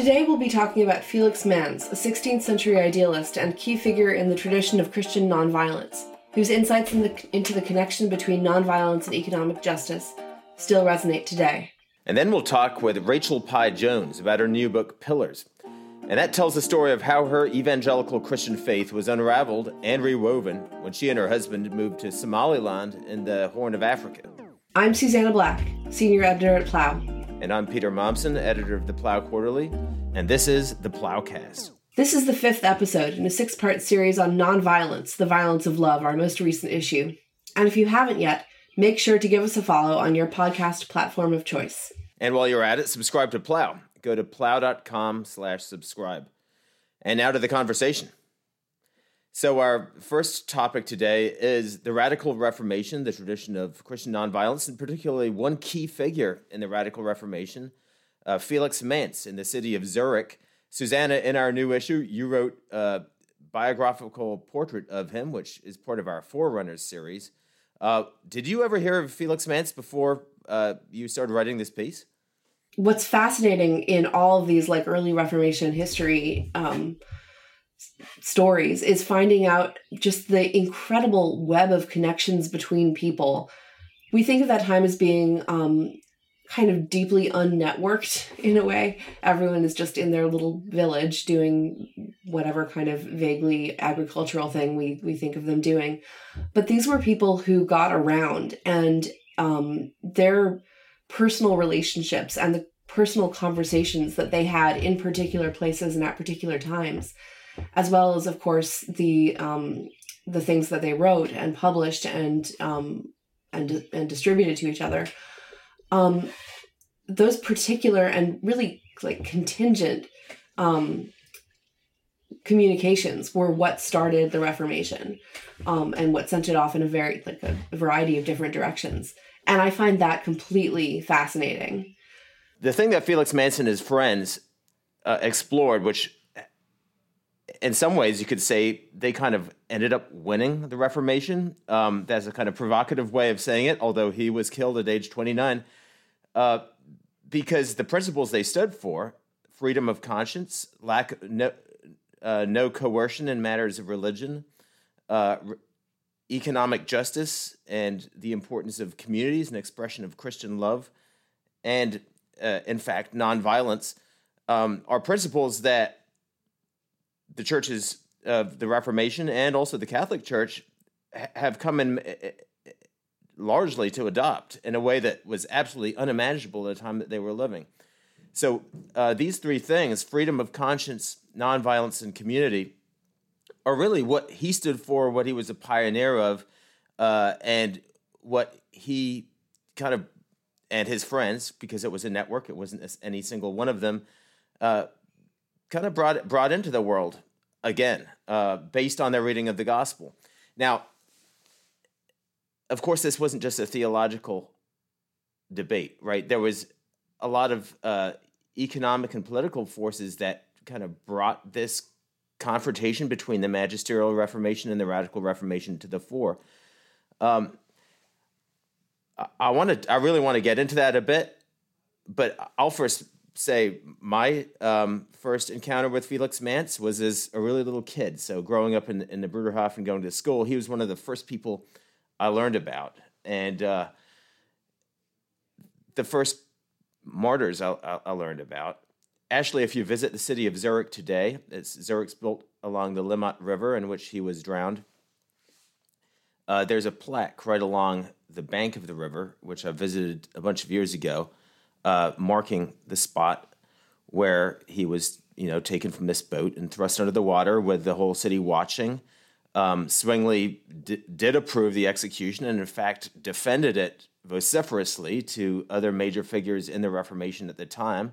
Today we'll be talking about Felix Manz, a 16th century idealist and key figure in the tradition of Christian nonviolence, whose insights in the, into the connection between nonviolence and economic justice still resonate today. And then we'll talk with Rachel Pieh Jones about her new book, Pillars. And that tells the story of how her evangelical Christian faith was unraveled and rewoven when she and her husband moved to Somaliland in the Horn of Africa. I'm Susannah Black, senior editor at Plough. And I'm Peter Mommsen, editor of the Plough Quarterly, and this is the Ploughcast. This is the fifth episode in a six part series on nonviolence, the violence of love, our most recent issue. And if you haven't yet, make sure to give us a follow on your podcast platform of choice. And while you're at it, subscribe to Plough. Go to plough.com slash subscribe. And now to the conversation. So, our first topic today is the Radical Reformation, the tradition of Christian nonviolence, and particularly one key figure in the Radical Reformation, uh, Felix Manz in the city of Zurich. Susannah, in our new issue, you wrote a biographical portrait of him, which is part of our Forerunners series. Uh, did you ever hear of Felix Manz before uh, you started writing this piece? What's fascinating in all of these like early Reformation history um, stories is finding out just the incredible web of connections between people. We think of that time as being um, kind of deeply unnetworked in a way. Everyone is just in their little village doing whatever kind of vaguely agricultural thing we, we think of them doing. But these were people who got around and um, their personal relationships and the personal conversations that they had in particular places and at particular times as well as, of course, the um, the things that they wrote and published and um, and and distributed to each other. Um, those particular and really like contingent um, communications were what started the Reformation um, and what sent it off in a very like a, variety of different directions. And I find that completely fascinating. The thing that Felix Manz and his friends uh, explored, which in some ways, you could say they kind of ended up winning the Reformation. Um, that's a kind of provocative way of saying it, although he was killed at age 29, uh, because the principles they stood for freedom of conscience, lack no, uh, no coercion in matters of religion, uh, re- economic justice, and the importance of communities and expression of Christian love, and uh, in fact, nonviolence um, are principles that the churches of the Reformation and also the Catholic Church have come in eh, eh, eh, largely to adopt in a way that was absolutely unimaginable at the time that they were living. So uh, these three things freedom of conscience, nonviolence, and community are really what he stood for, what he was a pioneer of, uh, and what he kind of, and his friends, because it was a network, it wasn't any single one of them, uh, kind of brought brought into the world again, uh, based on their reading of the gospel. Now, of course, this wasn't just a theological debate, right? There was a lot of uh, economic and political forces that kind of brought this confrontation between the magisterial Reformation and the radical Reformation to the fore. Um, I, I want to, I really want to get into that a bit, but I'll first say my um, first encounter with Felix Manz was as a really little kid. So growing up in, in the Bruderhof and going to school, he was one of the first people I learned about. And uh, the first martyrs I, I, learned about. Actually, if you visit the city of Zurich today, it's Zurich's built along the Limmat River in which he was drowned. Uh, there's a plaque right along the bank of the river, which I visited a bunch of years ago, uh, marking the spot where he was, you know, taken from this boat and thrust under the water with the whole city watching. Um, Zwingli d- did approve the execution and, in fact, defended it vociferously to other major figures in the Reformation at the time.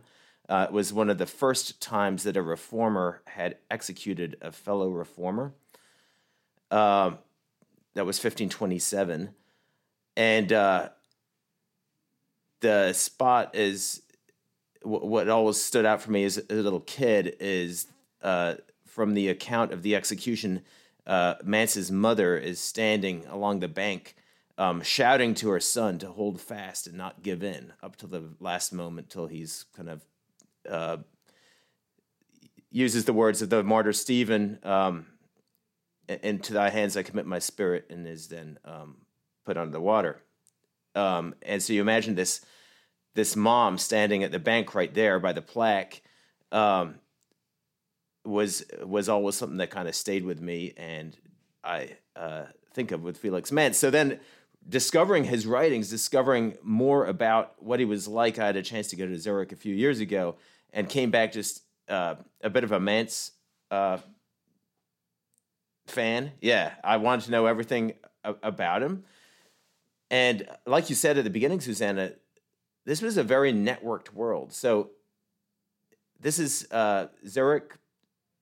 Uh, it was one of the first times that a reformer had executed a fellow reformer. Uh, that was 1527. And uh, the spot is what always stood out for me as a little kid is uh, from the account of the execution. Uh, Manz's mother is standing along the bank, um, shouting to her son to hold fast and not give in up to the last moment till he's kind of uh, uses the words of the martyr Stephen, um, "Into thy hands I commit my spirit," and is then um, put under the water. Um, and so you imagine this this mom standing at the bank right there by the plaque um, was was always something that kind of stayed with me, and I uh, think of with Felix Manz. So then discovering his writings, discovering more about what he was like. I had a chance to go to Zurich a few years ago and came back just uh, a bit of a Manz uh, fan. Yeah, I wanted to know everything a- about him. And like you said at the beginning, Susannah, this was a very networked world. So this is uh, Zurich,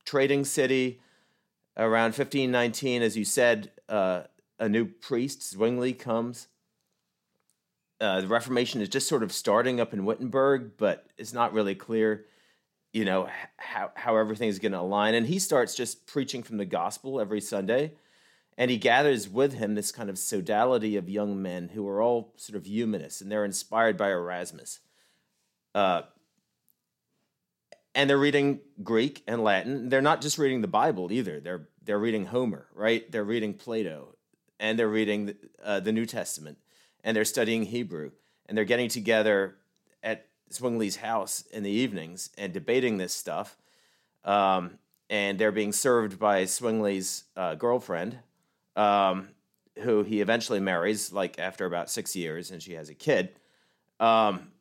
trading city, around 1519, as you said. Uh, a new priest, Zwingli, comes. Uh, the Reformation is just sort of starting up in Wittenberg, but it's not really clear, you know, how how everything is going to align. And he starts just preaching from the gospel every Sunday, and he gathers with him this kind of sodality of young men who are all sort of humanists, and they're inspired by Erasmus. Uh, and they're reading Greek and Latin. They're not just reading the Bible either. They're they're reading Homer, right? They're reading Plato, and they're reading the, uh, the New Testament, and they're studying Hebrew, and they're getting together at Zwingli's house in the evenings and debating this stuff. Um, and they're being served by Zwingli's uh, girlfriend, um, who he eventually marries, like after about six years, and she has a kid. Um,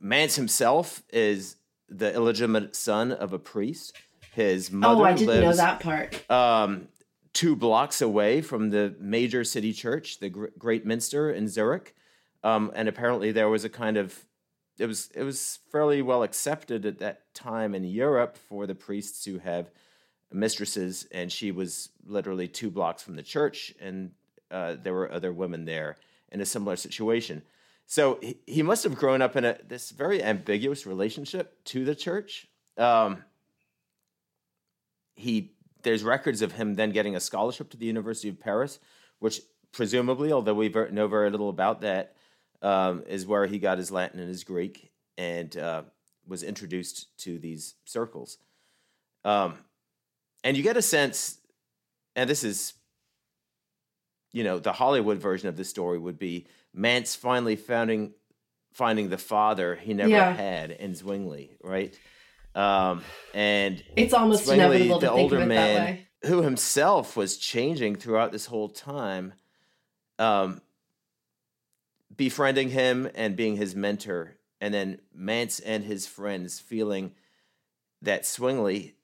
Manz himself is the illegitimate son of a priest. His mother oh, I didn't lives, know that part. Um, two blocks away from the major city church, the Great Minster in Zurich. Um, and apparently there was a kind of it was it was fairly well accepted at that time in Europe for the priests to have mistresses, and she was literally two blocks from the church, and uh, there were other women there in a similar situation. So he, he must have grown up in a this very ambiguous relationship to the church. Um, he there's records of him then getting a scholarship to the University of Paris, which presumably, although we know very little about that, um, is where he got his Latin and his Greek and uh, was introduced to these circles. Um, and you get a sense, and this is, you know, the Hollywood version of the story would be Manz finally finding finding the father he never Yeah. had in Zwingli, right? Um, and It's almost Zwingli, inevitable the older man, who himself was changing throughout this whole time, um, befriending him and being his mentor, and then Manz and his friends feeling that Zwingli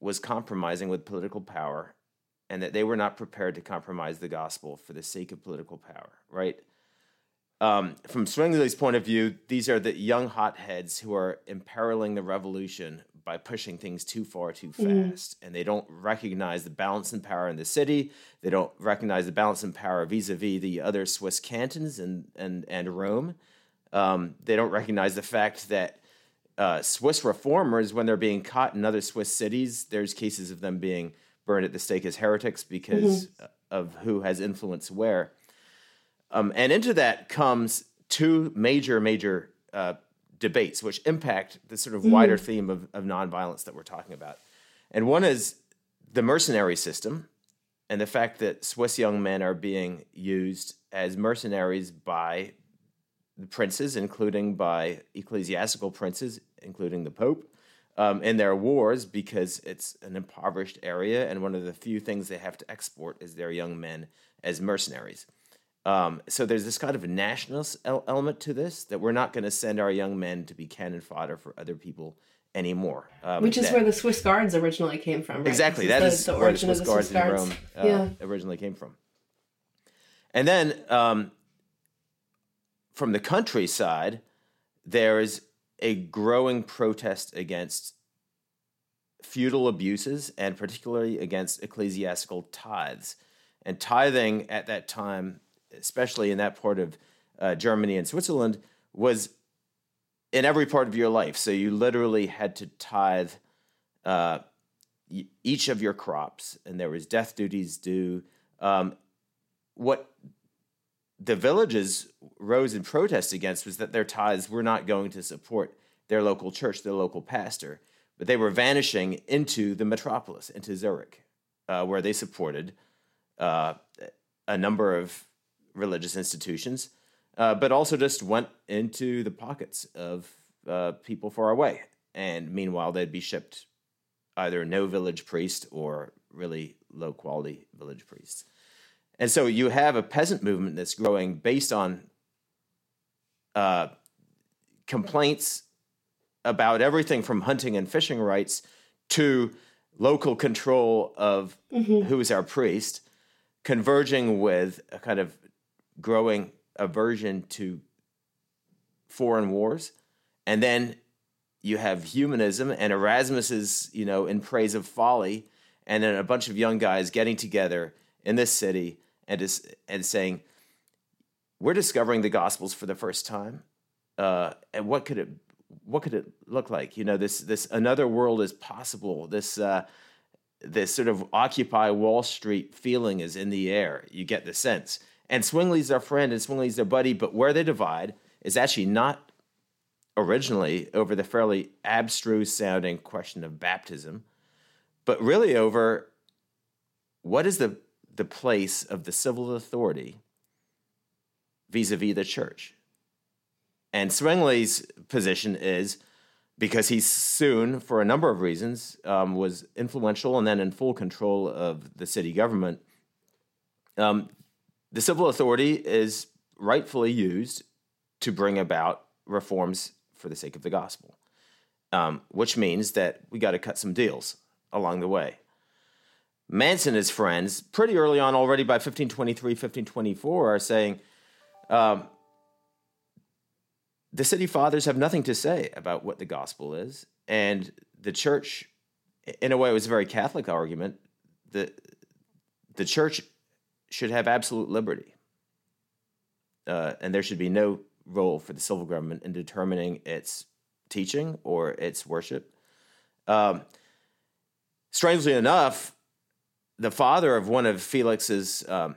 was compromising with political power and that they were not prepared to compromise the gospel for the sake of political power, right? Um, from Zwingli's point of view, these are the young hotheads who are imperiling the revolution by pushing things too far too fast. And they don't recognize the balance and power in the city. They don't recognize the balance and power vis a vis the other Swiss cantons and, and, and Rome. Um, they don't recognize the fact that uh, Swiss reformers, when they're being caught in other Swiss cities, there's cases of them being burned at the stake as heretics because of who has influence where. Um, and into that comes two major, major uh, debates which impact the sort of wider theme of, of nonviolence that we're talking about. And one is the mercenary system and the fact that Swiss young men are being used as mercenaries by the princes, including by ecclesiastical princes, including the Pope, um, in their wars because it's an impoverished area, and one of the few things they have to export is their young men as mercenaries. Um, so there's this kind of nationalist element to this that we're not going to send our young men to be cannon fodder for other people anymore. Um, Which is that- where the Swiss Guards originally came from. Right? Exactly. That the, is the where the Swiss of the Guards Swiss in Rome uh, yeah. originally came from. And then um, from the countryside, there's a growing protest against feudal abuses and particularly against ecclesiastical tithes. And tithing at that time, especially in that part of uh, Germany and Switzerland, was in every part of your life. So you literally had to tithe uh, each of your crops, and there was death duties due. Um, what the villages rose in protest against was that their tithes were not going to support their local church, their local pastor, but they were vanishing into the metropolis, into Zurich, uh, where they supported uh, a number of religious institutions, uh, but also just went into the pockets of uh, people far away. And meanwhile, they'd be shipped either no village priest or really low quality village priests. And so you have a peasant movement that's growing based on uh, complaints about everything from hunting and fishing rights to local control of mm-hmm. who is our priest, converging with a kind of growing aversion to foreign wars. And then you have humanism and Erasmus is, you know, in praise of folly, and then a bunch of young guys getting together in this city and just, and saying, "We're discovering the Gospels for the first time, uh, and what could it what could it look like? You know, this this another world is possible. This uh, this sort of Occupy Wall Street feeling is in the air. You get the sense. And Zwingli's their friend, and Zwingli's their buddy. But where they divide is actually not originally over the fairly abstruse sounding question of baptism, but really over what is the the place of the civil authority vis-a-vis the church and Zwingli's position is because he soon, for a number of reasons, um, was influential and then in full control of the city government. Um, the civil authority is rightfully used to bring about reforms for the sake of the gospel, um, which means that we got to cut some deals along the way. Manz and his friends, pretty early on, already by 1523, 1524, are saying, um, the city fathers have nothing to say about what the gospel is, and the church, in a way, it was a very Catholic argument. The the church should have absolute liberty, uh, and there should be no role for the civil government in determining its teaching or its worship. Um, strangely enough, the father of one of Felix's um,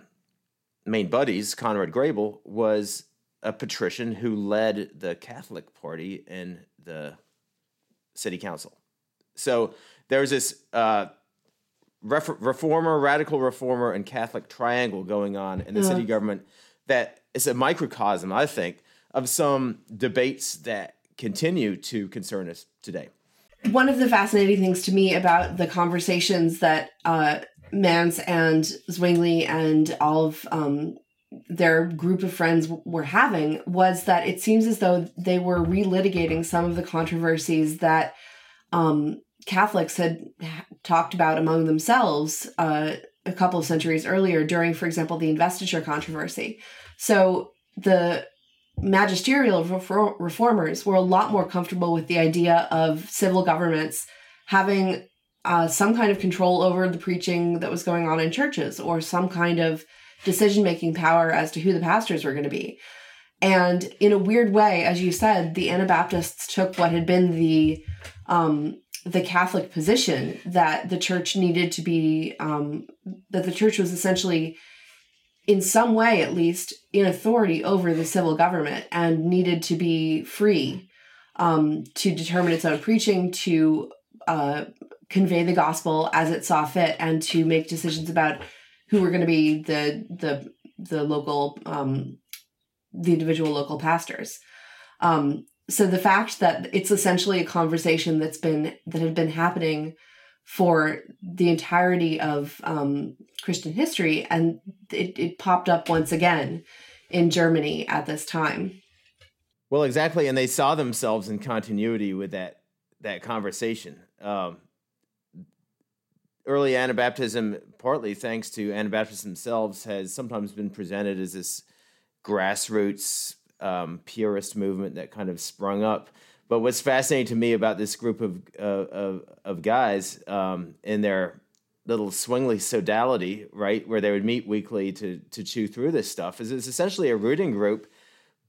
main buddies, Conrad Grebel, was a patrician who led the Catholic Party in the city council. So there's this uh, ref- reformer, radical reformer, and Catholic triangle going on in the city government that is a microcosm, I think, of some debates that continue to concern us today. One of the fascinating things to me about the conversations that uh, Manz and Zwingli and all of um, their group of friends were having was that it seems as though they were relitigating some of the controversies that um, Catholics had talked about among themselves uh, a couple of centuries earlier during, for example, the investiture controversy. So the magisterial reformers were a lot more comfortable with the idea of civil governments having uh, some kind of control over the preaching that was going on in churches or some kind of decision making power as to who the pastors were going to be. And in a weird way, as you said, the Anabaptists took what had been the um, the Catholic position that the church needed to be um, that the church was essentially, in some way at least, in authority over the civil government and needed to be free um, to determine its own preaching, to uh, convey the gospel as it saw fit, and to make decisions about who were going to be the the the local um, the individual local pastors. Um, so the fact that it's essentially a conversation that's been that had been happening for the entirety of um, Christian history, and it, it popped up once again in Germany at this time. Well, exactly, and they saw themselves in continuity with that that conversation. Um, early Anabaptism, partly thanks to Anabaptists themselves, has sometimes been presented as this grassroots um, purist movement that kind of sprung up. But what's fascinating to me about this group of uh, of, of guys um, in their little Zwingli sodality, right, where they would meet weekly to to chew through this stuff, is it's essentially a reading group,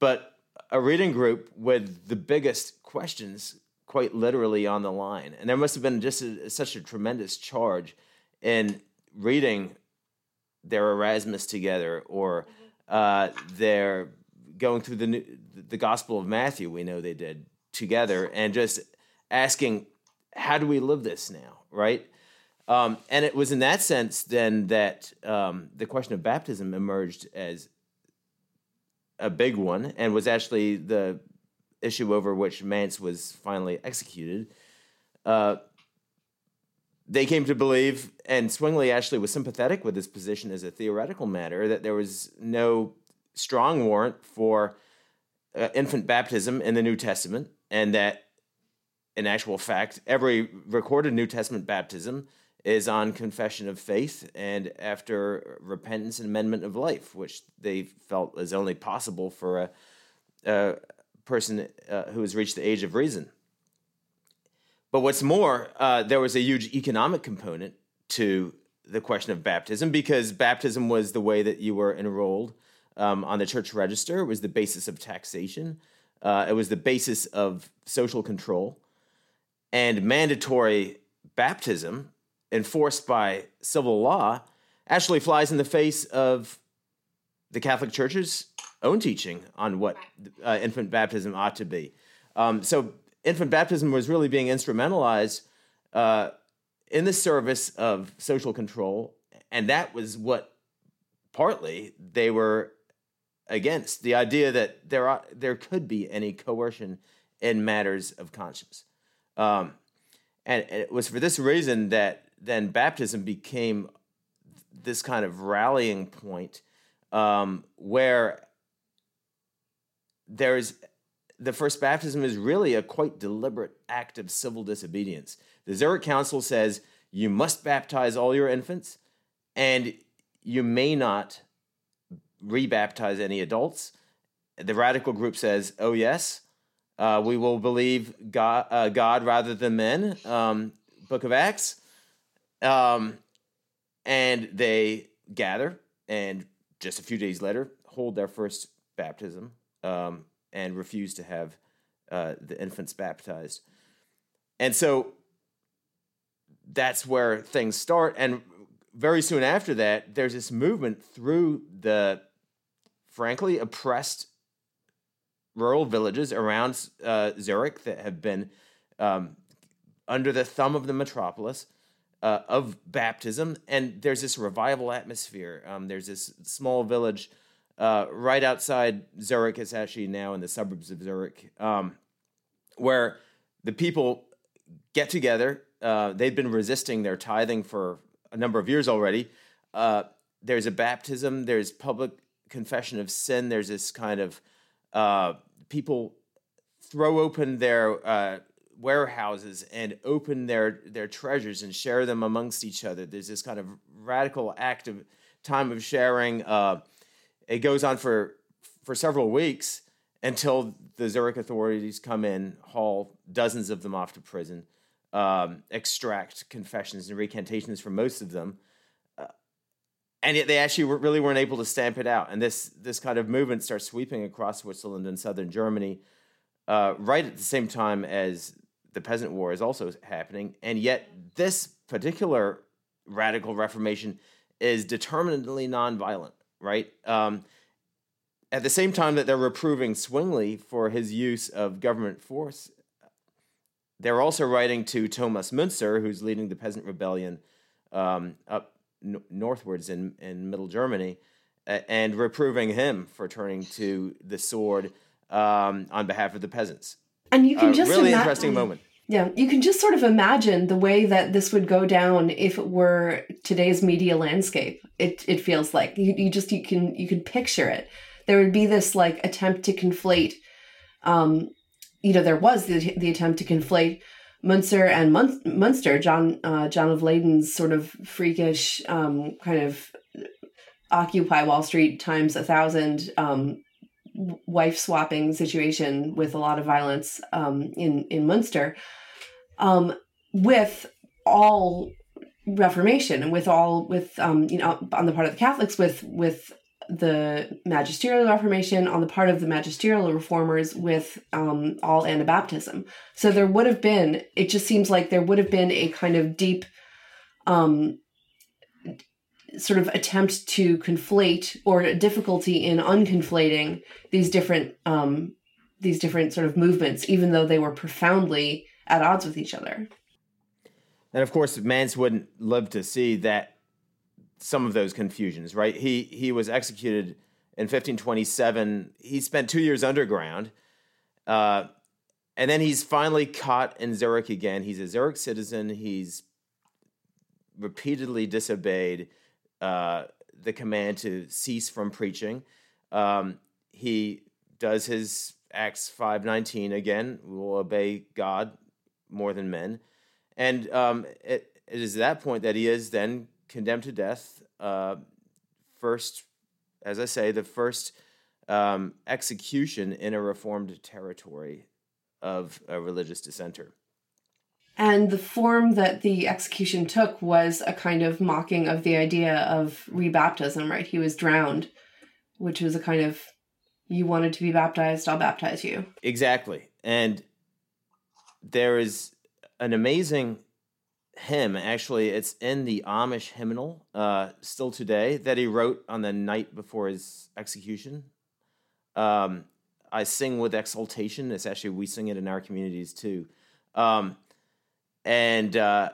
but a reading group with the biggest questions quite literally on the line. And there must have been just a, such a tremendous charge in reading their Erasmus together or uh, their going through the the Gospel of Matthew. We know they did together and just asking how do we live this now, right? Um, and it was in that sense then that um, the question of baptism emerged as a big one and was actually the issue over which Manz was finally executed. Uh, they came to believe, and Zwingli actually was sympathetic with this position as a theoretical matter, that there was no strong warrant for uh, infant baptism in the New Testament, and that in actual fact, every recorded New Testament baptism is on confession of faith and after repentance and amendment of life, which they felt is only possible for a, a person uh, who has reached the age of reason. But what's more, uh, there was a huge economic component to the question of baptism because baptism was the way that you were enrolled um, on the church register. It was the basis of taxation. Uh, it was the basis of social control. And mandatory baptism, enforced by civil law, actually flies in the face of the Catholic Church's own teaching on what uh, infant baptism ought to be. Um, so, infant baptism was really being instrumentalized uh, in the service of social control, and that was what partly they were against the idea that there are, there could be any coercion in matters of conscience. Um, and it was for this reason that then baptism became this kind of rallying point um, where there's the first baptism is really a quite deliberate act of civil disobedience. The Zurich Council says you must baptize all your infants, and you may not rebaptize any adults. The radical group says, oh, yes, uh, we will believe God, uh, God rather than men. Um, Book of Acts. Um, and they gather, and just a few days later, hold their first baptism um, and refuse to have uh, the infants baptized. And so that's where things start. And very soon after that, there's this movement through the frankly oppressed rural villages around uh, Zurich that have been um, under the thumb of the metropolis uh, of baptism. And there's this revival atmosphere. Um, there's this small village uh, right outside Zurich. It's actually now in the suburbs of Zurich, um, where the people get together. Uh, they've been resisting their tithing for a number of years already. Uh, there's a baptism. There's public confession of sin. There's this kind of uh, people throw open their uh, warehouses and open their their treasures and share them amongst each other. There's this kind of radical act of time of sharing. Uh, it goes on for for several weeks until the Zurich authorities come in, haul dozens of them off to prison, um, extract confessions and recantations from most of them, uh, and yet they actually really weren't able to stamp it out. And this this kind of movement starts sweeping across Switzerland and southern Germany, uh, right at the same time as the Peasant War is also happening. And yet this particular radical Reformation is determinedly nonviolent. Right. Um, at the same time that they're reproving Zwingli for his use of government force, they're also writing to Thomas Münzer, who's leading the peasant rebellion um, up northwards in, in middle Germany uh, and reproving him for turning to the sword um, on behalf of the peasants. And you can uh, just really ima- interesting moment. Yeah, you can just sort of imagine the way that this would go down if it were today's media landscape. It it feels like you, you just you can you can picture it. There would be this like attempt to conflate. Um, you know, there was the the attempt to conflate Munster and Mun- Munster, John uh, John of Leyden's sort of freakish um, kind of Occupy Wall Street times a thousand um, wife swapping situation with a lot of violence um, in in Munster, um, with all Reformation and with all with um, you know on the part of the Catholics with with the magisterial reformation on the part of the magisterial reformers with um, all anabaptism. So there would have been, it just seems like there would have been a kind of deep um, sort of attempt to conflate or a difficulty in unconflating these different um, these different sort of movements, even though they were profoundly at odds with each other. And of course, Manz wouldn't live to see that some of those confusions, right? He he was executed in 1527. He spent two years underground, uh, and then he's finally caught in Zurich again. He's a Zurich citizen. He's repeatedly disobeyed uh, the command to cease from preaching. Um, he does his Acts 5:19 again. We will obey God more than men, and um, it, it is at that point that he is then condemned to death. Uh, first, as I say, the first um, execution in a reformed territory of a religious dissenter. And the form that the execution took was a kind of mocking of the idea of rebaptism, right? He was drowned, which was a kind of, you wanted to be baptized, I'll baptize you. Exactly. And there is an amazing hymn, actually, it's in the Amish hymnal uh, still today that he wrote on the night before his execution. Um, I sing with exultation. It's actually, we sing it in our communities too. Um, and uh,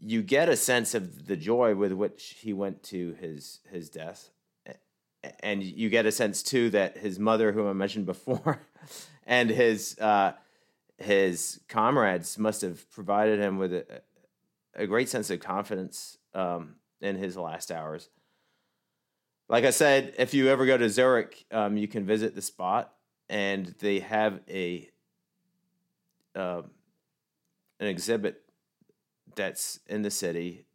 you get a sense of the joy with which he went to his his death, and you get a sense too that his mother, whom I mentioned before, and his uh, his comrades must have provided him with a, a great sense of confidence um, in his last hours. Like I said, if you ever go to Zurich, um, you can visit the spot, and they have a uh, an exhibit that's in the city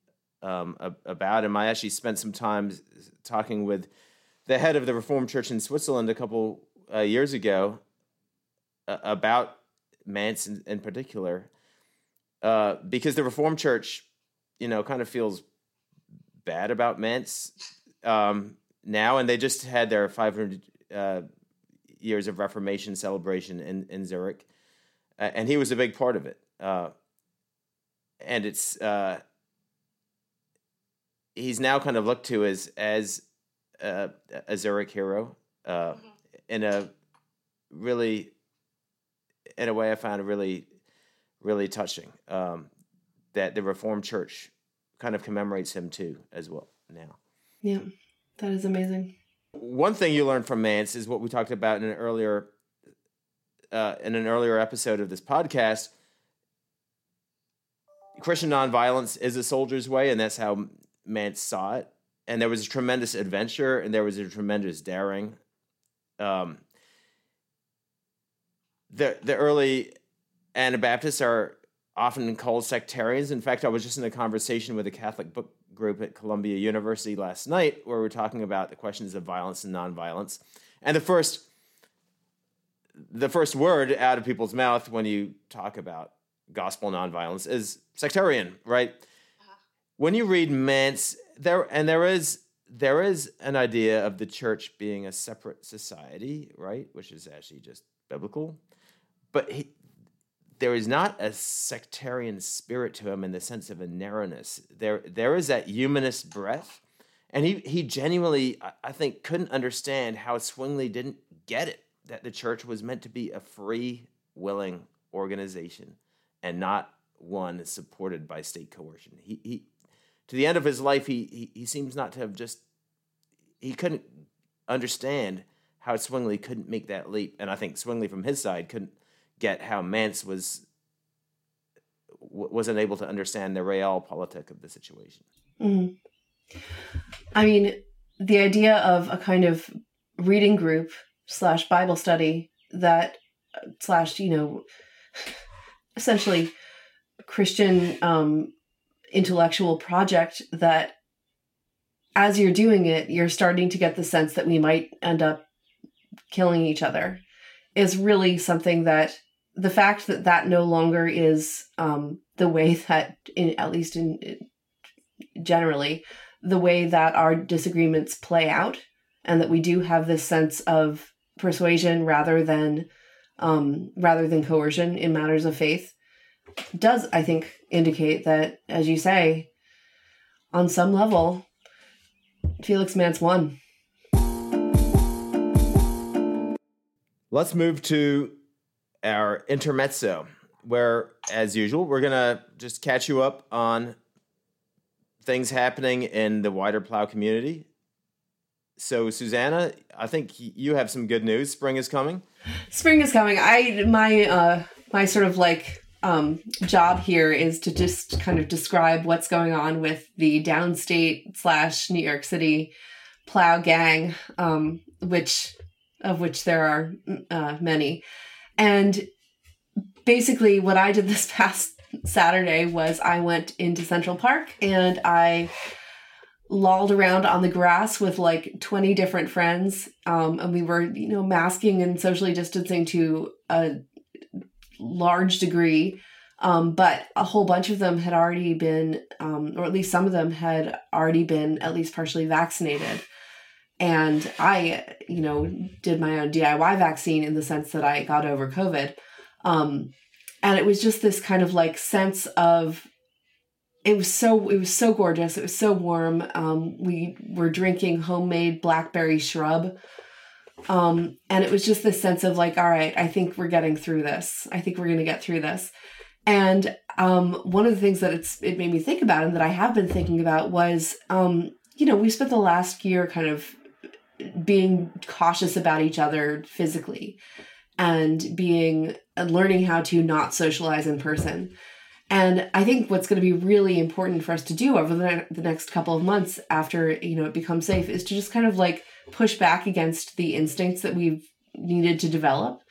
um, about him. I actually spent some time talking with the head of the Reformed Church in Switzerland a couple uh, years ago about Manz in, particular, uh, because the Reformed Church, you know, kind of feels bad about Manz um, now, and they just had their 500 uh, years of Reformation celebration in in Zurich, and he was a big part of it. Uh, and it's uh, he's now kind of looked to as as a, a Zurich hero uh, mm-hmm. in a really in a way I found it really really touching um, that the Reformed Church kind of commemorates him too as well now. Yeah, that is amazing. One thing you learned from Manz is what we talked about in an earlier uh, in an earlier episode of this podcast Christian nonviolence is a soldier's way, and that's how Manz saw it. And there was a tremendous adventure, and there was a tremendous daring. Um, the the early Anabaptists are often called sectarians. In fact, I was just in a conversation with a Catholic book group at Columbia University last night where we are talking about the questions of violence and nonviolence. And the first the first word out of people's mouth when you talk about gospel nonviolence is sectarian, right? Uh-huh. When you read Manz, there and there is there is an idea of the church being a separate society, right? Which is actually just biblical. But he, there is not a sectarian spirit to him in the sense of a narrowness. There, there is that humanist breath. And he, he genuinely, I think, couldn't understand how Zwingli didn't get it that the church was meant to be a free, willing organization and not one supported by state coercion. He, he to the end of his life, he, he, he seems not to have just, he couldn't understand how Zwingli couldn't make that leap. And I think Zwingli from his side couldn't get how Manz was wasn't able to understand the realpolitik of the situation. Mm-hmm. I mean, the idea of a kind of reading group slash Bible study that slash you know essentially Christian um, intellectual project that as you're doing it, you're starting to get the sense that we might end up killing each other is really something that the fact that that no longer is um, the way that, in, at least in, generally, the way that our disagreements play out, and that we do have this sense of persuasion rather than um, rather than coercion in matters of faith does, I think, indicate that, as you say, on some level, Felix Manz won. Let's move to our intermezzo. where, as usual, we're gonna just catch you up on things happening in the wider Plough community. So, Susannah, I think you have some good news. Spring is coming. Spring is coming. I my uh my sort of like um, job here is to just kind of describe what's going on with the downstate slash New York City Plough gang, um, which of which there are uh, many, and basically what I did this past Saturday was I went into Central Park and I lolled around on the grass with like 20 different friends. Um, and we were you know masking and socially distancing to a large degree. Um, but a whole bunch of them had already been um, or at least some of them had already been at least partially vaccinated and i you know did my own diy vaccine in the sense that i got over covid. Um, and it was just this kind of like sense of it was so it was so gorgeous. It was so warm. Um, we were drinking homemade blackberry shrub. Um, and it was just this sense of like all right i think we're getting through this. I think we're going to get through this. And um, one of the things that it's it made me think about and that i have been thinking about was um, you know we spent the last year kind of being cautious about each other physically and being and learning how to not socialize in person and I think what's going to be really important for us to do over the, the next couple of months after, you know, it becomes safe is to just kind of like push back against the instincts that we've needed to develop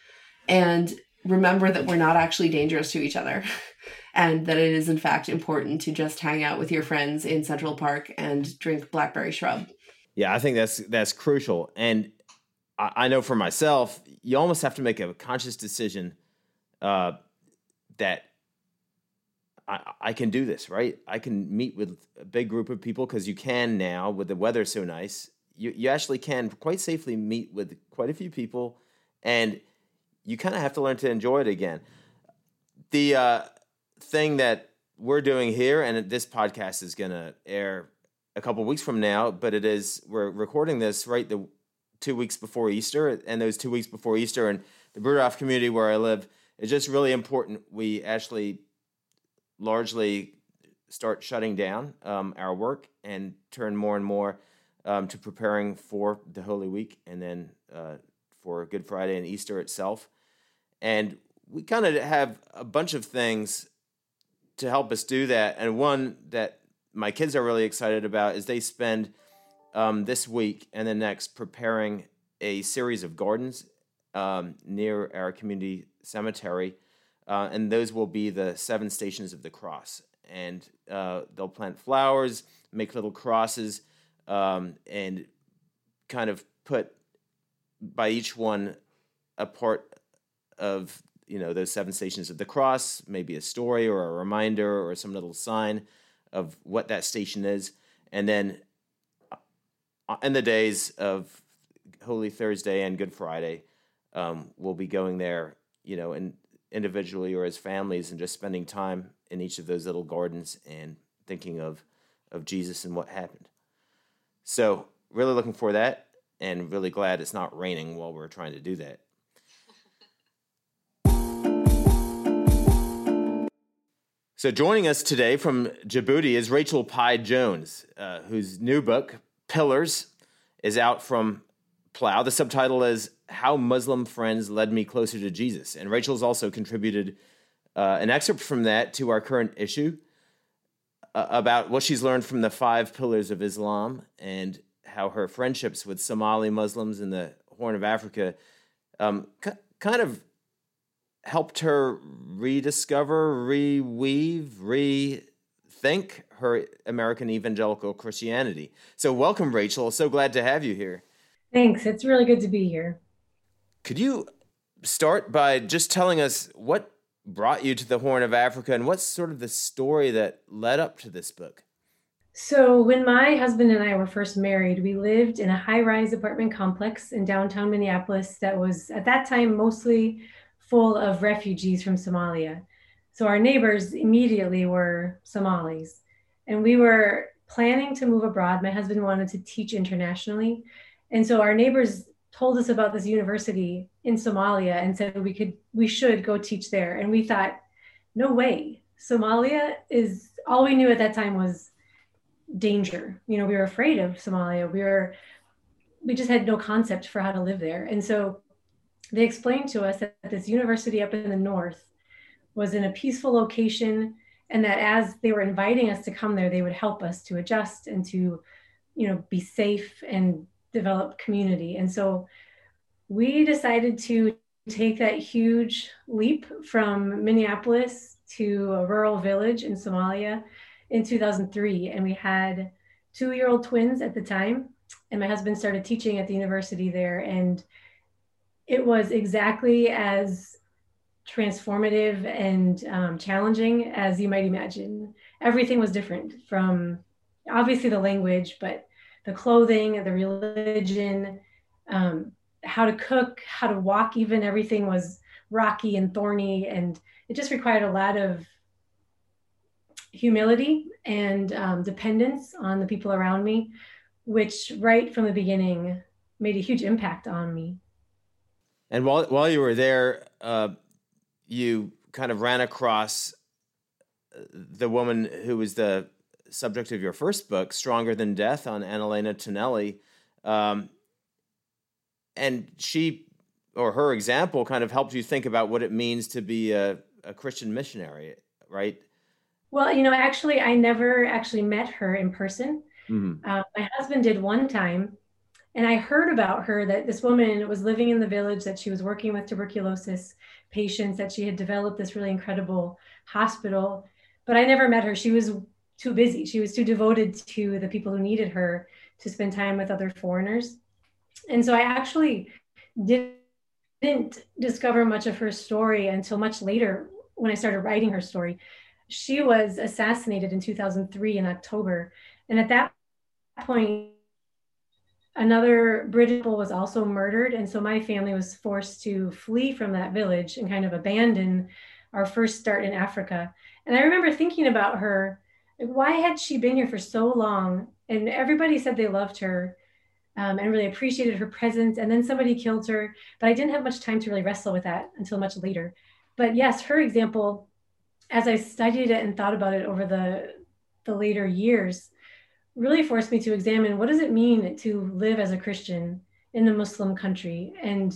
and remember that we're not actually dangerous to each other and that it is in fact important to just hang out with your friends in Central Park and drink blackberry shrub. Yeah, I think that's that's crucial. And I, I know for myself, you almost have to make a conscious decision uh, that I, I can do this, right? I can meet with a big group of people because you can now with the weather so nice. You you actually can quite safely meet with quite a few people, and you kind of have to learn to enjoy it again. The uh, thing that we're doing here, and this podcast is going to air a couple weeks from now, but it is we're recording this right the two weeks before Easter, and those two weeks before Easter, and the Bruderhof community where I live, it's just really important we actually largely start shutting down um, our work and turn more and more um, to preparing for the Holy Week and then uh, for Good Friday and Easter itself. And we kind of have a bunch of things to help us do that. And one that my kids are really excited about is they spend um, this week and the next preparing a series of gardens um, near our community cemetery uh, and those will be the seven stations of the cross. And uh, they'll plant flowers, make little crosses, um, and kind of put by each one a part of you know those seven stations of the cross, maybe a story or a reminder or some little sign of what that station is, and then uh, in the days of Holy Thursday and Good Friday, um, we'll be going there, you know, and individually or as families and just spending time in each of those little gardens and thinking of of Jesus and what happened. So, really looking for that and really glad it's not raining while we're trying to do that. So, joining us today from Djibouti is Rachel Pieh Jones, uh, whose new book, Pillars, is out from Plough. The subtitle is How Muslim Friends Led Me Closer to Jesus. And Rachel's also contributed uh, an excerpt from that to our current issue uh, about what she's learned from the five pillars of Islam and how her friendships with Somali Muslims in the Horn of Africa um, c- kind of helped her rediscover, reweave, rethink her American evangelical Christianity. So, welcome, Rachel. So glad to have you here. Thanks. It's really good to be here. Could you start by just telling us what brought you to the Horn of Africa and what's sort of the story that led up to this book? So, when my husband and I were first married, we lived in a high rise apartment complex in downtown Minneapolis that was at that time mostly full of refugees from Somalia. So, our neighbors immediately were Somalis. And we were planning to move abroad. My husband wanted to teach internationally. And so our neighbors told us about this university in Somalia and said we could we should go teach there. And we thought no way. Somalia is all we knew at that time was danger. You know, we were afraid of Somalia. We were, we just had no concept for how to live there. And so they explained to us that this university up in the north was in a peaceful location and that as they were inviting us to come there, they would help us to adjust and to, you know, be safe and develop community. And so we decided to take that huge leap from Minneapolis to a rural village in Somalia in 2003. And we had two year old twins at the time. And my husband started teaching at the university there. And it was exactly as transformative and um, challenging as you might imagine. Everything was different from obviously the language, but the clothing, the religion, um, how to cook, how to walk, even everything was rocky and thorny. And it just required a lot of humility and um, dependence on the people around me, which right from the beginning made a huge impact on me. And while, while you were there, uh, you kind of ran across uh, the woman who was the subject of your first book, Stronger Than Death, on Annalena Tonelli. Um, and she or her example kind of helped you think about what it means to be a, a Christian missionary, right? Well, you know, actually, I never actually met her in person. Mm-hmm. Uh, my husband did one time, and I heard about her that this woman was living in the village, that she was working with tuberculosis patients, that she had developed this really incredible hospital. But I never met her. She was too busy. She was too devoted to the people who needed her to spend time with other foreigners. And so I actually didn't discover much of her story until much later when I started writing her story. She was assassinated in 2003 in October. And at that point, another British was also murdered. And so my family was forced to flee from that village and kind of abandon our first start in Africa. And I remember thinking about her why had she been here for so long? And everybody said they loved her um, and really appreciated her presence. And then somebody killed her, but I didn't have much time to really wrestle with that until much later. But yes, her example, as I studied it and thought about it over the the later years, really forced me to examine what does it mean to live as a Christian in a Muslim country. And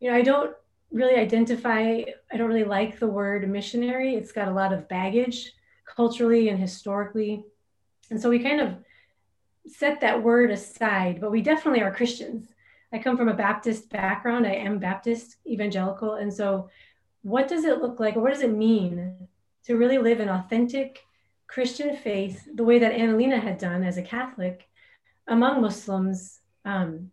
you know, I don't really identify. I don't really like the word missionary. It's got a lot of baggage culturally and historically. And so we kind of set that word aside, but we definitely are Christians. I come from a Baptist background. I am Baptist evangelical. And so, what does it look like, or what does it mean to really live an authentic Christian faith the way that Annalena had done as a Catholic among Muslims? Um,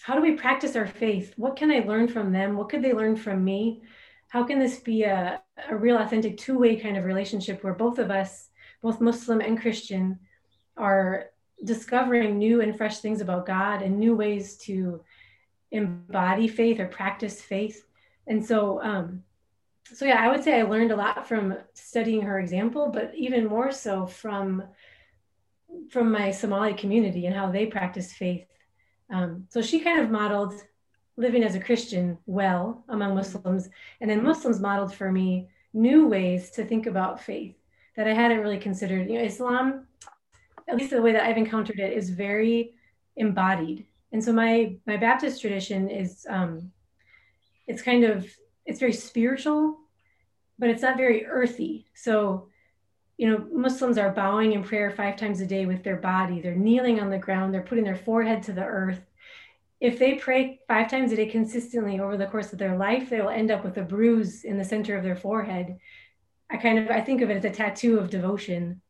how do we practice our faith? What can I learn from them? What could they learn from me? how can this be a, a real authentic two-way kind of relationship where both of us both muslim and christian are discovering new and fresh things about god and new ways to embody faith or practice faith and so um so yeah i would say i learned a lot from studying her example but even more so from from my somali community and how they practice faith um, so she kind of modeled living as a Christian well among Muslims. And then Muslims modeled for me new ways to think about faith that I hadn't really considered. You know, Islam, at least the way that I've encountered it, is very embodied. And so my my Baptist tradition is um, it's kind of it's very spiritual, but it's not very earthy. So you know, Muslims are bowing in prayer five times a day with their body. They're kneeling on the ground. They're putting their forehead to the earth if they pray five times a day consistently over the course of their life, they will end up with a bruise in the center of their forehead. I kind of I think of it as a tattoo of devotion.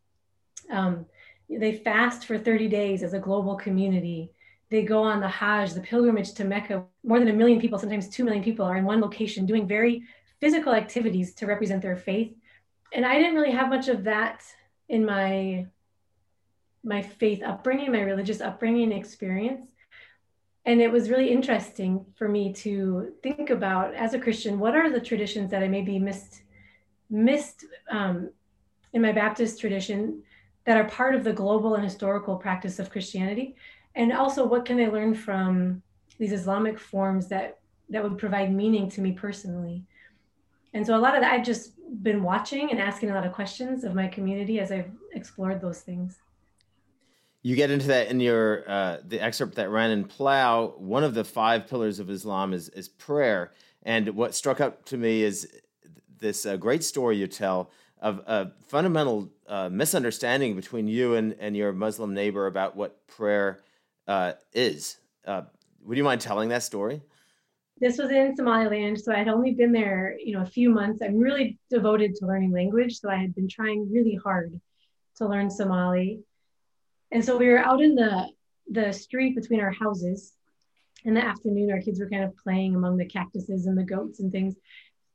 Um, they fast for 30 days as a global community. They go on the Hajj, the pilgrimage to Mecca. More than a million people, sometimes two million people, are in one location doing very physical activities to represent their faith. And I didn't really have much of that in my my faith upbringing, my religious upbringing experience and it was really interesting for me to think about as a christian what are the traditions that i maybe missed missed um, in my baptist tradition that are part of the global and historical practice of christianity and also what can i learn from these islamic forms that that would provide meaning to me personally And so a lot of that I've just been watching and asking a lot of questions of my community as I've explored those things. You get into that in your uh, the excerpt that ran in Plough. One of the five pillars of Islam is is prayer, and what struck up to me is this uh, great story you tell of a fundamental uh, misunderstanding between you and, and your Muslim neighbor about what prayer uh, is. Uh, would you mind telling that story? This was in Somaliland, so I had only been there, you know, a few months. I'm really devoted to learning language, so I had been trying really hard to learn Somali. And so we were out in the the street between our houses in the afternoon. Our kids were kind of playing among the cactuses and the goats and things.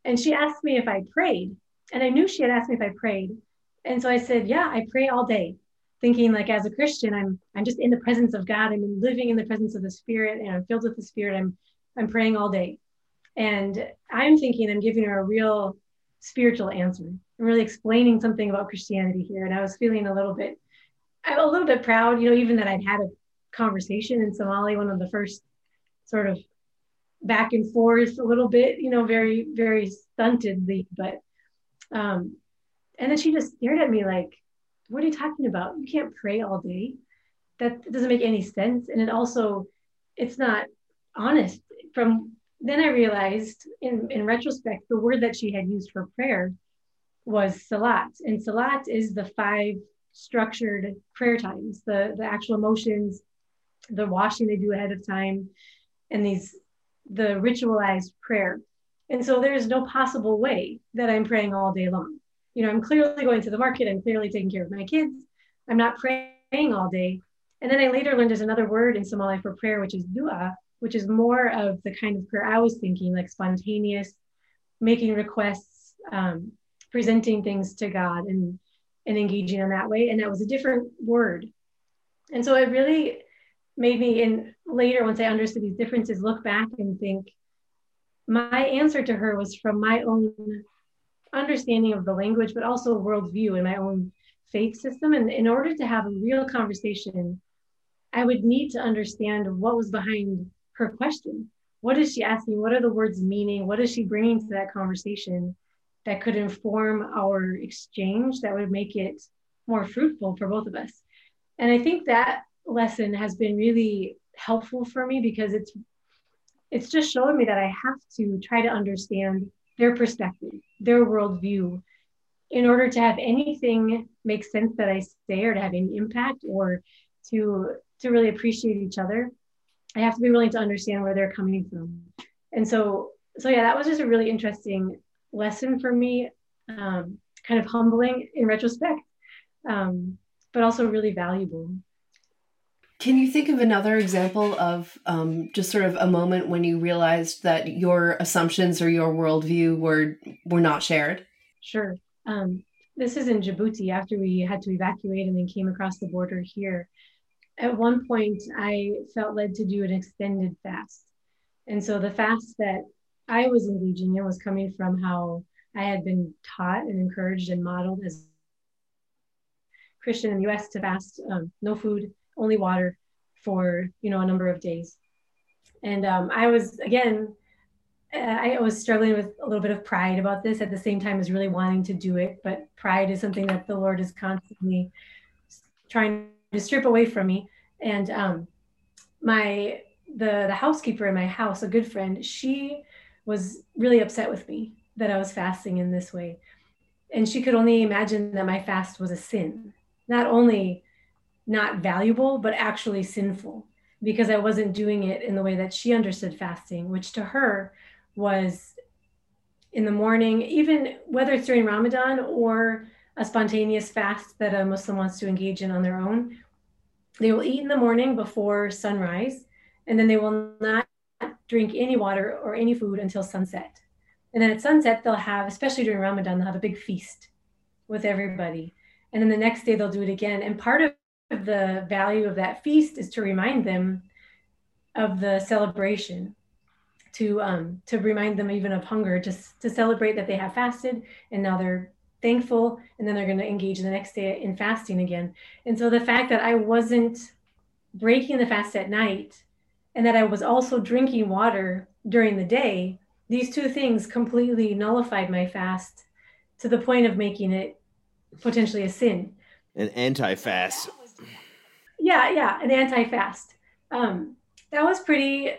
And she asked me if I prayed. And I knew she had asked me if I prayed. And so I said, Yeah, I pray all day, thinking like as a Christian, I'm I'm just in the presence of God. I'm living in the presence of the Spirit and I'm filled with the Spirit. I'm I'm praying all day. And I'm thinking I'm giving her a real spiritual answer. I'm really explaining something about Christianity here. And I was feeling a little bit, I'm a little bit proud, you know, even that I'd had a conversation in Somali, one of the first sort of back and forth a little bit, you know, very, very stuntedly. But, um, and then she just stared at me like, what are you talking about? You can't pray all day. That doesn't make any sense. And it also, it's not honest. From then I realized in, in retrospect, the word that she had used for prayer was salat. And salat is the five structured prayer times, the, the actual motions, the washing they do ahead of time, and these the ritualized prayer. And so there's no possible way that I'm praying all day long. You know, I'm clearly going to the market, I'm clearly taking care of my kids. I'm not praying all day. And then I later learned there's another word in Somali for prayer, which is dua, which is more of the kind of prayer I was thinking, like spontaneous, making requests, um, presenting things to God and and engaging in that way. And that was a different word. And so it really made me in later once i understood these differences look back and think my answer to her was from my own understanding of the language but also worldview and my own faith system. And in order to have a real conversation i would need to understand what was behind her question. What is she asking? What are the words meaning? What is she bringing to that conversation that could inform our exchange that would make it more fruitful for both of us? And i think that lesson has been really helpful for me because it's it's just showing me that I have to try to understand their perspective, their worldview, in order to have anything make sense that I say or to have any impact or to to really appreciate each other. I have to be willing to understand where they're coming from. And so so yeah, that was just a really interesting lesson for me, um, kind of humbling in retrospect, um, but also really valuable. Can you think of another example of um, just sort of a moment when you realized that your assumptions or your worldview were were not shared? Sure. Um, this is in Djibouti after we had to evacuate and then came across the border here. At one point, I felt led to do an extended fast. And so the fast that I was engaging in was coming from how I had been taught and encouraged and modeled as Christian in the US to fast um, no food, only water for you know a number of days. And um, i was again i was struggling with a little bit of pride about this at the same time as really wanting to do it but pride is something that the lord is constantly trying to strip away from me. And um, my the the housekeeper in my house a good friend she was really upset with me that i was fasting in this way. And she could only imagine that my fast was a sin. Not only not valuable, but actually sinful because I wasn't doing it in the way that she understood fasting, which to her was in the morning, even whether it's during Ramadan or a spontaneous fast that a Muslim wants to engage in on their own. They will eat in the morning before sunrise, and then they will not drink any water or any food until sunset. And then at sunset, they'll have, especially during Ramadan, they'll have a big feast with everybody. And then the next day, they'll do it again. And part of the value of that feast is to remind them of the celebration to um, to remind them even of hunger just to celebrate that they have fasted and now they're thankful and then they're going to engage the next day in fasting again and so the fact that i wasn't breaking the fast at night and that i was also drinking water during the day these two things completely nullified my fast to the point of making it potentially a sin. An anti-fast. Yeah, yeah, an anti-fast. Um, that was pretty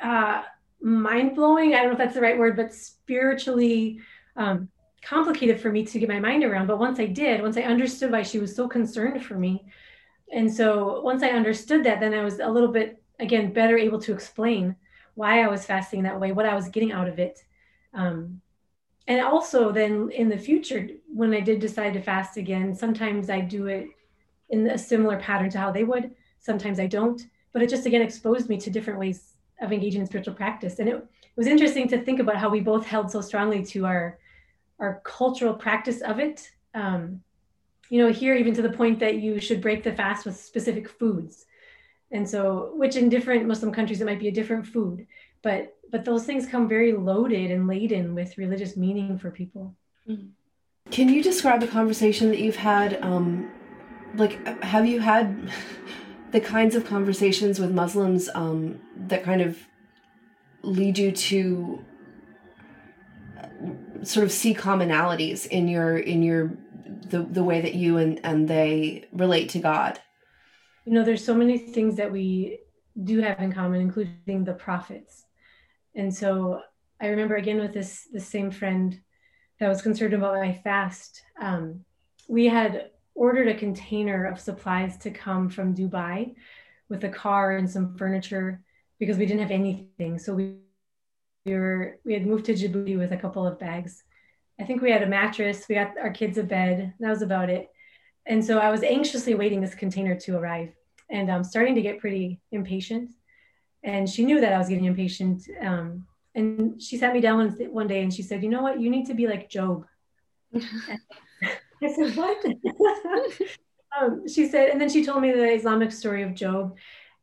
uh, mind blowing. I don't know if that's the right word, but spiritually um, complicated for me to get my mind around. But once I did, once I understood why she was so concerned for me, and so once I understood that, then I was a little bit again better able to explain why I was fasting that way, what I was getting out of it. Um, and also then in the future, when I did decide to fast again, sometimes I do it in a similar pattern to how they would. Sometimes I don't, but it just again exposed me to different ways of engaging in spiritual practice. And it, it was interesting to think about how we both held so strongly to our our cultural practice of it. Um, you know, here even to the point that you should break the fast with specific foods. And so, which in different Muslim countries, it might be a different food, but but those things come very loaded and laden with religious meaning for people. Can you describe a conversation that you've had? Um, like, have you had the kinds of conversations with Muslims um, that kind of lead you to uh, sort of see commonalities in your in your the the way that you and and they relate to God? You know, there's so many things that we do have in common, including the prophets. And so I remember again with this the same friend that was concerned about my fast. Um, we had ordered a container of supplies to come from Dubai with a car and some furniture because we didn't have anything. So we, we were we had moved to Djibouti with a couple of bags. I think we had a mattress, we got our kids a bed. That was about it. And so I was anxiously waiting this container to arrive and I'm starting to get pretty impatient. And she knew that I was getting impatient. Um, and she sat me down one, one day and she said, You know what? You need to be like Job. I said, What? um, she said, and then she told me the Islamic story of Job.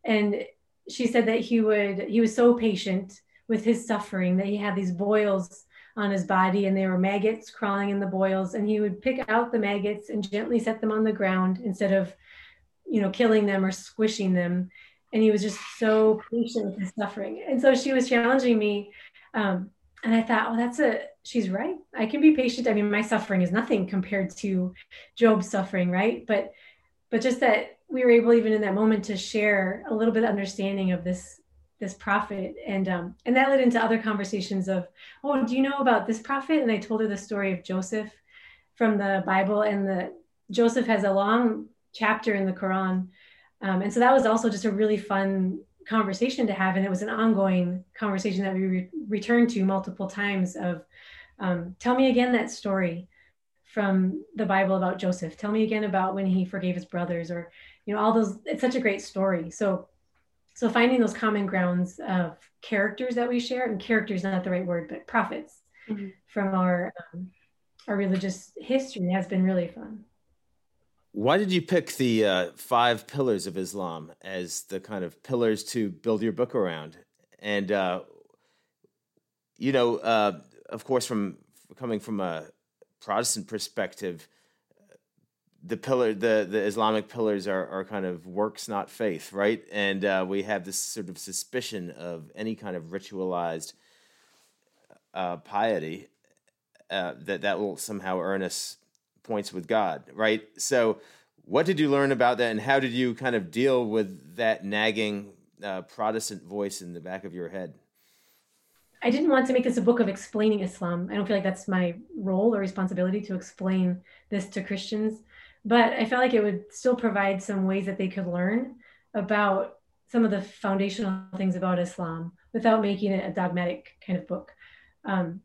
And she said that he would, he was so patient with his suffering that he had these boils on his body and there were maggots crawling in the boils. And he would pick out the maggots and gently set them on the ground instead of, you know, killing them or squishing them. And he was just so patient with his suffering. And so she was challenging me um, and I thought, well, that's a, she's right. I can be patient. I mean, my suffering is nothing compared to Job's suffering, right? But, but just that we were able, even in that moment, to share a little bit of understanding of this, this prophet. And, um, and that led into other conversations of, oh, do you know about this prophet? And I told her the story of Joseph from the Bible. And the Joseph has a long chapter in the Quran. Um, and so that was also just a really fun conversation to have and it was an ongoing conversation that we re- returned to multiple times of um, tell me again that story from the bible about joseph. Tell me again about when he forgave his brothers or you know all those it's such a great story. So so finding those common grounds of characters that we share and characters not the right word but prophets mm-hmm. from our um, our religious history has been really fun why did you pick the uh, five pillars of Islam as the kind of pillars to build your book around? And uh, you know, uh, of course, from coming from a Protestant perspective, the pillar, the the Islamic pillars are are kind of works, not faith, right? And uh, we have this sort of suspicion of any kind of ritualized uh, piety uh, that that will somehow earn us points with God, right? So, what did you learn about that, and how did you kind of deal with that nagging uh, Protestant voice in the back of your head? I didn't want to make this a book of explaining Islam. I don't feel like that's my role or responsibility to explain this to Christians, but I felt like it would still provide some ways that they could learn about some of the foundational things about Islam without making it a dogmatic kind of book. Um,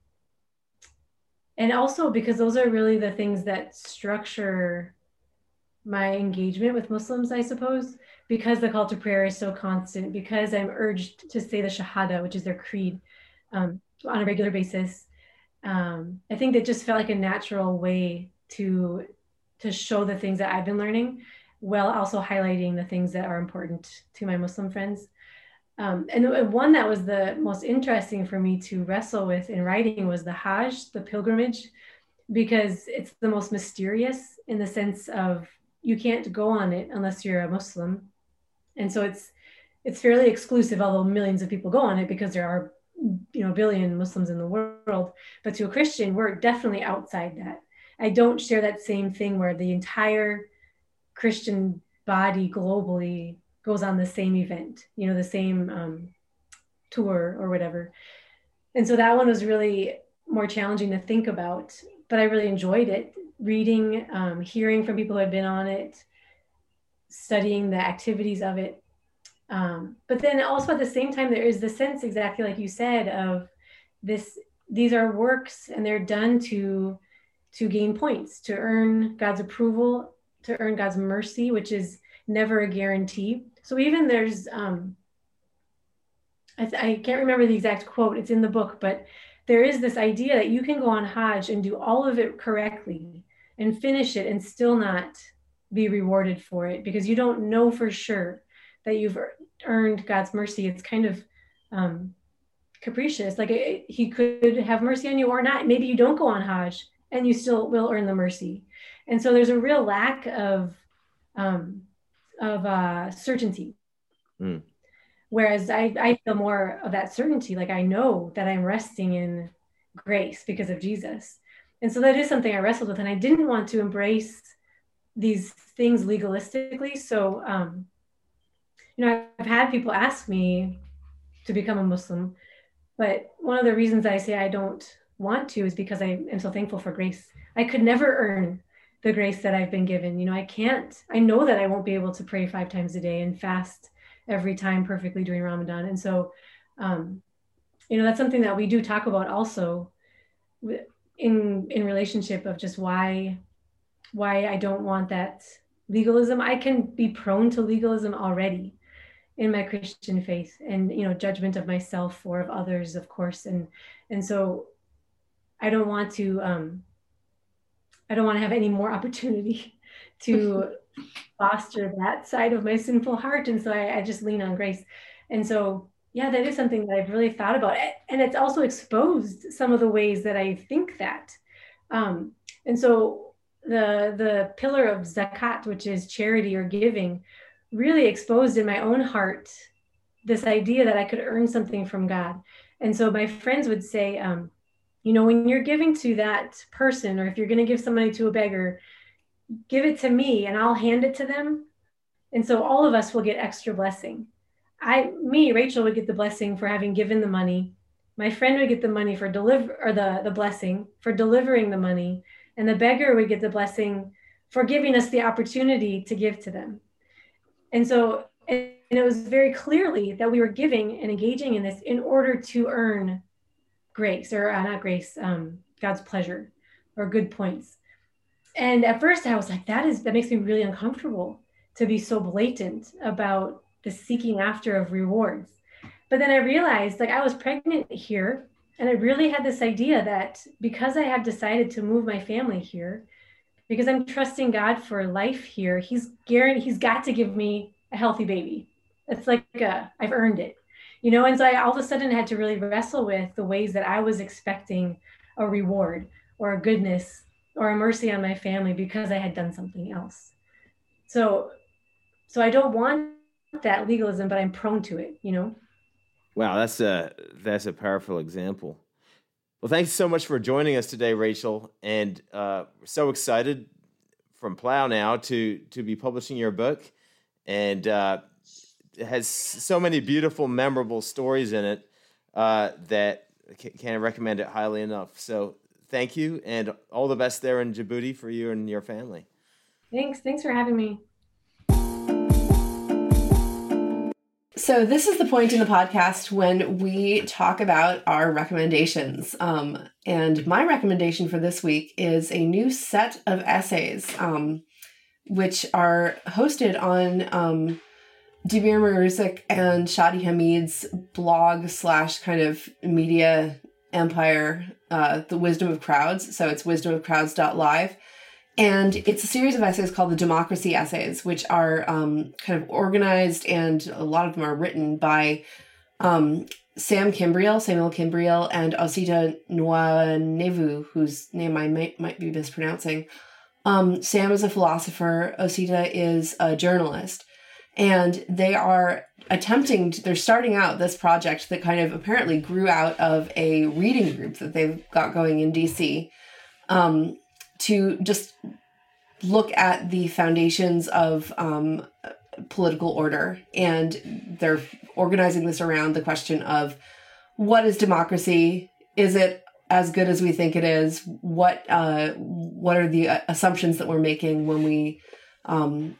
and also because those are really the things that structure my engagement with Muslims, I suppose, because the call to prayer is so constant, because I'm urged to say the Shahada, which is their creed, um, on a regular basis. Um, I think that just felt like a natural way to to show the things that I've been learning, while also highlighting the things that are important to my Muslim friends. Um, and one that was the most interesting for me to wrestle with in writing was the Hajj, the pilgrimage, because it's the most mysterious in the sense of you can't go on it unless you're a Muslim. And so it's it's fairly exclusive, although millions of people go on it because there are you know a billion muslims in the world but to a christian we're definitely outside that i don't share that same thing where the entire christian body globally goes on the same event you know the same um, tour or whatever and so that one was really more challenging to think about but i really enjoyed it reading um, hearing from people who had been on it studying the activities of it um, but then also at the same time, there is the sense, exactly like you said, of this. These are works, and they're done to to gain points, to earn God's approval, to earn God's mercy, which is never a guarantee. So even there's, um, I, I can't remember the exact quote. It's in the book, but there is this idea that you can go on Hajj and do all of it correctly and finish it and still not be rewarded for it because you don't know for sure that you've earned God's mercy. It's kind of um, capricious. Like it, He could have mercy on you or not. Maybe you don't go on Hajj and you still will earn the mercy. And so there's a real lack of um, of uh, certainty. Mm. Whereas I, I feel more of that certainty. Like I know that I'm resting in grace because of Jesus. And so that is something I wrestled with. And I didn't want to embrace these things legalistically. So um, you know, I've had people ask me to become a Muslim, but one of the reasons I say I don't want to is because I am so thankful for grace. I could never earn the grace that I've been given. You know, I can't, I know that I won't be able to pray five times a day and fast every time perfectly during Ramadan. And so, um, you know, that's something that we do talk about also in in relationship of just why why I don't want that legalism. I can be prone to legalism already in my Christian faith and you know judgment of myself or of others of course and and so I don't want to um I don't want to have any more opportunity to foster that side of my sinful heart. And so I, I just lean on grace. And so yeah that is something that I've really thought about. And it's also exposed some of the ways that I think that. Um and so the the pillar of zakat which is charity or giving really exposed in my own heart this idea that I could earn something from God. And so my friends would say, um, you know, when you're giving to that person, or if you're going to give some money to a beggar, give it to me and I'll hand it to them. And so all of us will get extra blessing. I, me, Rachel would get the blessing for having given the money. My friend would get the money for deliver or the, the blessing for delivering the money. And the beggar would get the blessing for giving us the opportunity to give to them. And so, and it was very clearly that we were giving and engaging in this in order to earn grace or uh, not grace, um, God's pleasure or good points. And at first I was like, that is, that makes me really uncomfortable to be so blatant about the seeking after of rewards. But then I realized like I was pregnant here and I really had this idea that because I have decided to move my family here, because I'm trusting God for life here. He's guaranteed, he's got to give me a healthy baby. It's like i I've earned it, you know? And so I all of a sudden had to really wrestle with the ways that I was expecting a reward or a goodness or a mercy on my family because I had done something else. So, so I don't want that legalism, but I'm prone to it, you know? Wow, that's a that's a powerful example. Well, thanks so much for joining us today, Rachel. And uh, so excited from Plough now to to be publishing your book, and uh, has so many beautiful, memorable stories in it uh, that can't recommend it highly enough. So, thank you, and all the best there in Djibouti for you and your family. Thanks. Thanks for having me. So, this is the point in the podcast when we talk about our recommendations. Um, and my recommendation for this week is a new set of essays, um, which are hosted on um, Damir Marusic and Shadi Hamid's blog slash kind of media empire, uh, The Wisdom of Crowds. So, it's wisdomofcrowds.live. And it's a series of essays called the Democracy Essays, which are um, kind of organized and a lot of them are written by um, Sam Kimbriel, Samuel Kimbriel, and Osita Nwanevu, whose name I might, might be mispronouncing. Um, Sam is a philosopher, Osita is a journalist. And they are attempting to, they're starting out this project that kind of apparently grew out of a reading group that they've got going in DC um, to just look at the foundations of um, political order. And they're organizing this around the question of what is democracy? Is it as good as we think it is? What uh, what are the uh, assumptions that we're making when we um,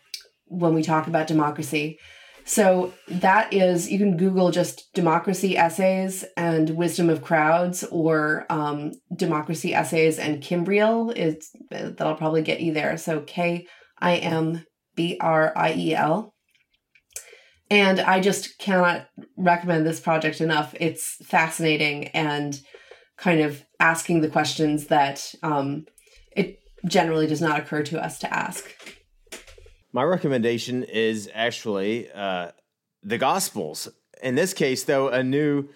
when we talk about democracy? So that is you can Google just democracy essays and wisdom of crowds or um, democracy essays and Kimbriel is that'll probably get you there. So K I M B R I E L. And I just cannot recommend this project enough. It's fascinating and kind of asking the questions that um, it generally does not occur to us to ask. My recommendation is actually uh, the Gospels. In this case, though, a new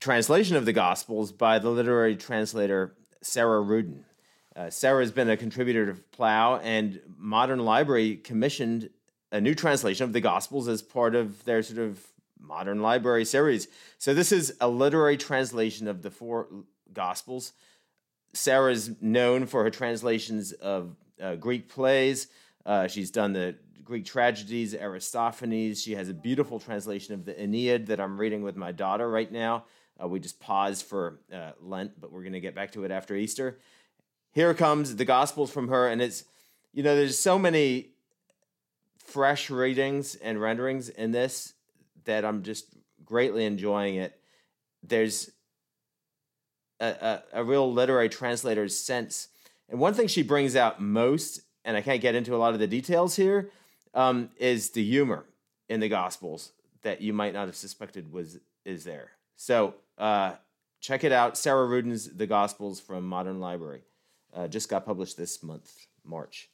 translation of the Gospels by the literary translator Sarah Ruden. Uh, Sarah has been a contributor to Plough, and Modern Library commissioned a new translation of the Gospels as part of their sort of modern library series. So this is a literary translation of the four Gospels. Sarah is known for her translations of uh, Greek plays. Uh, she's done the Greek tragedies, Aristophanes. She has a beautiful translation of the Aeneid that I'm reading with my daughter right now. Uh, we just paused for uh, Lent, but we're going to get back to it after Easter. Here comes the Gospels from her, and it's, you know, there's so many fresh readings and renderings in this that I'm just greatly enjoying it. There's a, a, a, real literary translator's sense. And one thing she brings out most, and I can't get into a lot of the details here, um, is the humor in the Gospels that you might not have suspected was is there. So uh, check it out. Sarah Ruden's The Gospels from Modern Library. Uh, just got published this month, March.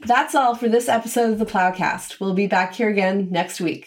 That's all for this episode of the PloughCast. We'll be back here again next week.